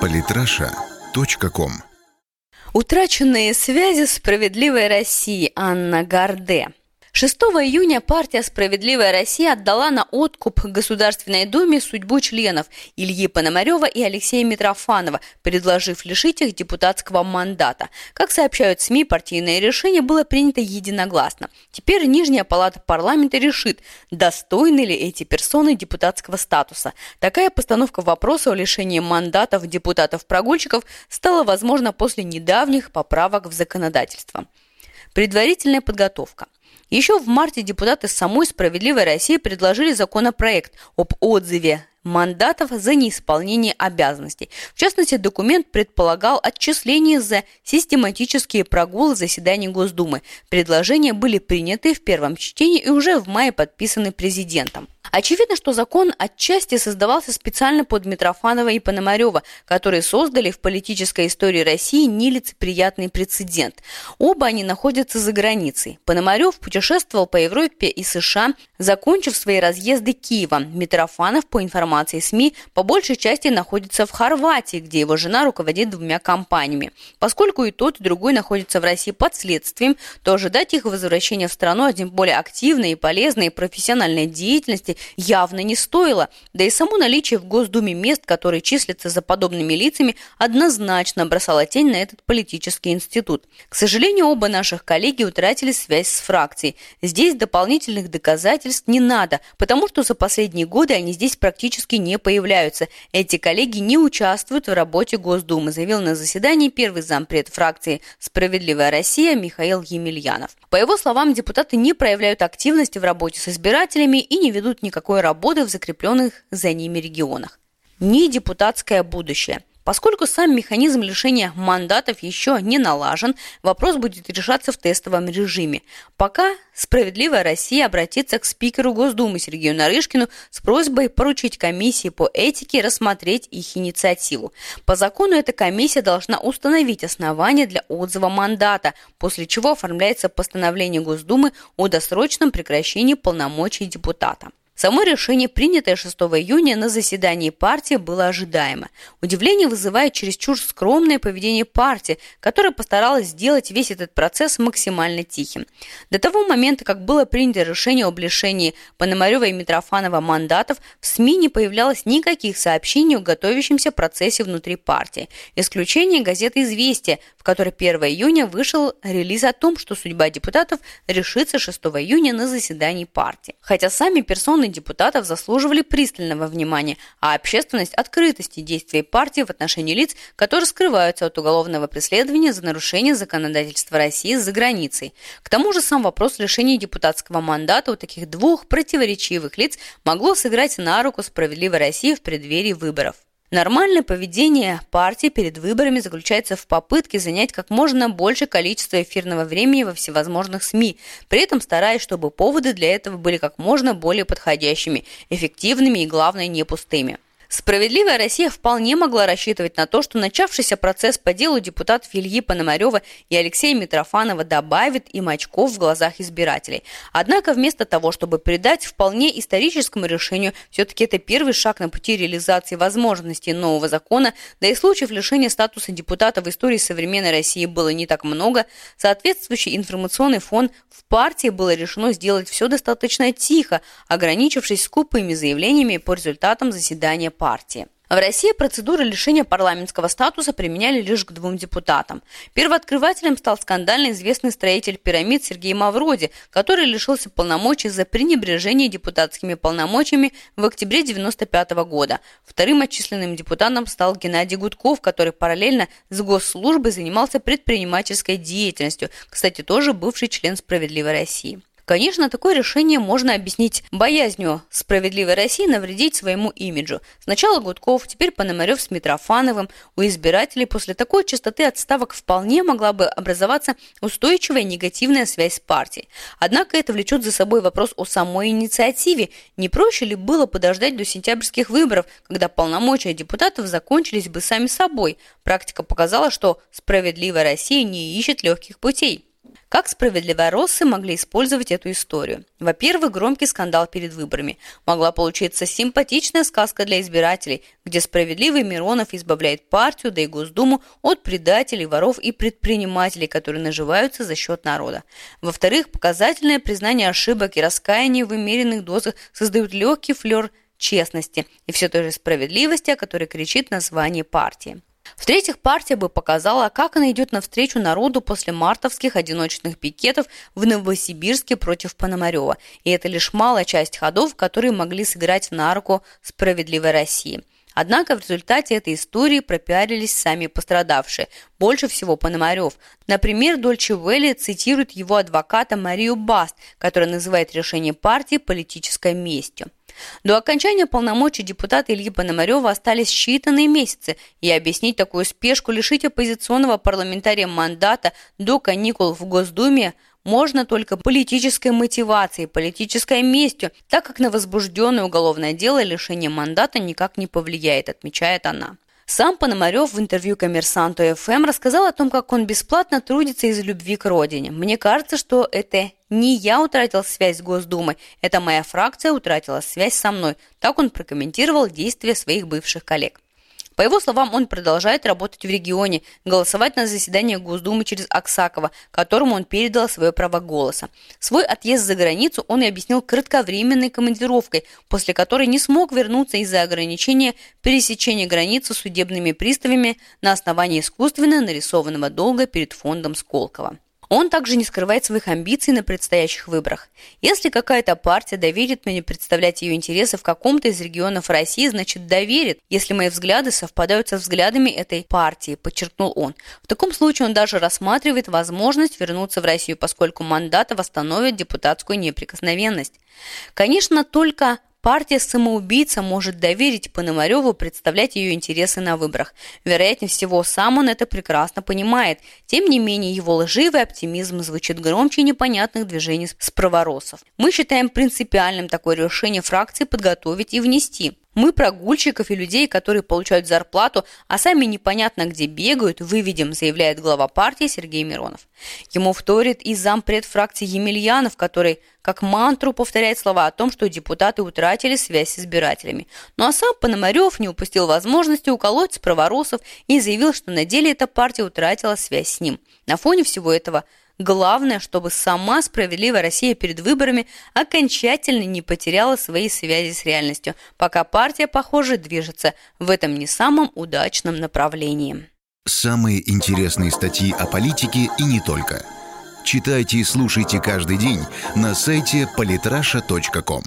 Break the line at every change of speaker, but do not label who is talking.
Политраша.ком
Утраченные связи справедливой России. Анна Гарде 6 июня партия «Справедливая Россия» отдала на откуп Государственной Думе судьбу членов Ильи Пономарева и Алексея Митрофанова, предложив лишить их депутатского мандата. Как сообщают СМИ, партийное решение было принято единогласно. Теперь Нижняя палата парламента решит, достойны ли эти персоны депутатского статуса. Такая постановка вопроса о лишении мандатов депутатов-прогульщиков стала возможна после недавних поправок в законодательство. Предварительная подготовка – еще в марте депутаты самой «Справедливой России» предложили законопроект об отзыве мандатов за неисполнение обязанностей. В частности, документ предполагал отчисление за систематические прогулы заседаний Госдумы. Предложения были приняты в первом чтении и уже в мае подписаны президентом. Очевидно, что закон отчасти создавался специально под Митрофанова и Пономарева, которые создали в политической истории России нелицеприятный прецедент. Оба они находятся за границей. Пономарев путешествовал по Европе и США, закончив свои разъезды Киевом. Митрофанов, по информации СМИ, по большей части находится в Хорватии, где его жена руководит двумя компаниями. Поскольку и тот, и другой находятся в России под следствием, то ожидать их возвращения в страну, а тем более активной и полезной профессиональной деятельности явно не стоило, да и само наличие в Госдуме мест, которые числятся за подобными лицами, однозначно бросало тень на этот политический институт. К сожалению, оба наших коллеги утратили связь с фракцией. Здесь дополнительных доказательств не надо, потому что за последние годы они здесь практически не появляются. Эти коллеги не участвуют в работе Госдумы, заявил на заседании первый зампред фракции «Справедливая Россия» Михаил Емельянов. По его словам, депутаты не проявляют активности в работе с избирателями и не ведут никакой работы в закрепленных за ними регионах. Не депутатское будущее – Поскольку сам механизм лишения мандатов еще не налажен, вопрос будет решаться в тестовом режиме. Пока «Справедливая Россия» обратится к спикеру Госдумы Сергею Нарышкину с просьбой поручить комиссии по этике рассмотреть их инициативу. По закону эта комиссия должна установить основания для отзыва мандата, после чего оформляется постановление Госдумы о досрочном прекращении полномочий депутата. Само решение, принятое 6 июня на заседании партии, было ожидаемо. Удивление вызывает чересчур скромное поведение партии, которая постаралась сделать весь этот процесс максимально тихим. До того момента, как было принято решение об лишении Пономарева и Митрофанова мандатов, в СМИ не появлялось никаких сообщений о готовящемся процессе внутри партии. Исключение газеты «Известия», в которой 1 июня вышел релиз о том, что судьба депутатов решится 6 июня на заседании партии. Хотя сами персоны депутатов заслуживали пристального внимания, а общественность – открытости действий партии в отношении лиц, которые скрываются от уголовного преследования за нарушение законодательства России за границей. К тому же сам вопрос лишения депутатского мандата у таких двух противоречивых лиц могло сыграть на руку справедливой России в преддверии выборов. Нормальное поведение партии перед выборами заключается в попытке занять как можно больше количества эфирного времени во всевозможных СМИ, при этом стараясь, чтобы поводы для этого были как можно более подходящими, эффективными и, главное, не пустыми. Справедливая Россия вполне могла рассчитывать на то, что начавшийся процесс по делу депутатов Ильи Пономарева и Алексея Митрофанова добавит им очков в глазах избирателей. Однако вместо того, чтобы придать вполне историческому решению, все-таки это первый шаг на пути реализации возможностей нового закона, да и случаев лишения статуса депутата в истории современной России было не так много, соответствующий информационный фон в партии было решено сделать все достаточно тихо, ограничившись скупыми заявлениями по результатам заседания партии. В России процедуры лишения парламентского статуса применяли лишь к двум депутатам. Первооткрывателем стал скандально известный строитель пирамид Сергей Мавроди, который лишился полномочий за пренебрежение депутатскими полномочиями в октябре 1995 года. Вторым отчисленным депутатом стал Геннадий Гудков, который параллельно с госслужбой занимался предпринимательской деятельностью, кстати, тоже бывший член «Справедливой России». Конечно, такое решение можно объяснить боязнью справедливой России навредить своему имиджу. Сначала Гудков, теперь Пономарев с Митрофановым. У избирателей после такой частоты отставок вполне могла бы образоваться устойчивая негативная связь с партией. Однако это влечет за собой вопрос о самой инициативе. Не проще ли было подождать до сентябрьских выборов, когда полномочия депутатов закончились бы сами собой? Практика показала, что справедливая Россия не ищет легких путей. Как справедливороссы могли использовать эту историю? Во-первых, громкий скандал перед выборами. Могла получиться симпатичная сказка для избирателей, где справедливый Миронов избавляет партию, да и Госдуму от предателей, воров и предпринимателей, которые наживаются за счет народа. Во-вторых, показательное признание ошибок и раскаяние в умеренных дозах создают легкий флер честности и все той же справедливости, о которой кричит название партии. В-третьих, партия бы показала, как она идет навстречу народу после мартовских одиночных пикетов в Новосибирске против Пономарева. И это лишь малая часть ходов, которые могли сыграть на руку справедливой России. Однако в результате этой истории пропиарились сами пострадавшие. Больше всего Пономарев. Например, Дольче Велли цитирует его адвоката Марию Баст, которая называет решение партии политической местью. До окончания полномочий депутата Ильи Пономарева остались считанные месяцы, и объяснить такую спешку лишить оппозиционного парламентария мандата до каникул в Госдуме можно только политической мотивацией, политической местью, так как на возбужденное уголовное дело лишение мандата никак не повлияет, отмечает она. Сам Пономарев в интервью «Коммерсанту ФМ» рассказал о том, как он бесплатно трудится из любви к родине. Мне кажется, что это не я утратил связь с Госдумой, это моя фракция утратила связь со мной. Так он прокомментировал действия своих бывших коллег. По его словам, он продолжает работать в регионе, голосовать на заседаниях Госдумы через Аксакова, которому он передал свое право голоса. Свой отъезд за границу он и объяснил кратковременной командировкой, после которой не смог вернуться из-за ограничения пересечения границы судебными приставами на основании искусственно нарисованного долга перед фондом Сколково. Он также не скрывает своих амбиций на предстоящих выборах. Если какая-то партия доверит мне представлять ее интересы в каком-то из регионов России, значит доверит, если мои взгляды совпадают со взглядами этой партии, подчеркнул он. В таком случае он даже рассматривает возможность вернуться в Россию, поскольку мандаты восстановят депутатскую неприкосновенность. Конечно, только Партия-самоубийца может доверить Пономареву представлять ее интересы на выборах. Вероятнее всего, сам он это прекрасно понимает. Тем не менее, его лживый оптимизм звучит громче непонятных движений с праворосов. Мы считаем принципиальным такое решение фракции подготовить и внести. Мы прогульщиков и людей, которые получают зарплату, а сами непонятно где бегают, выведем, заявляет глава партии Сергей Миронов. Ему вторит и зампред фракции Емельянов, который как мантру повторяет слова о том, что депутаты утратили связь с избирателями. Ну а сам Пономарев не упустил возможности уколоть с праворосов и заявил, что на деле эта партия утратила связь с ним. На фоне всего этого – Главное, чтобы сама справедливая Россия перед выборами окончательно не потеряла свои связи с реальностью, пока партия, похоже, движется в этом не самом удачном направлении.
Самые интересные статьи о политике и не только. Читайте и слушайте каждый день на сайте polytrasha.com.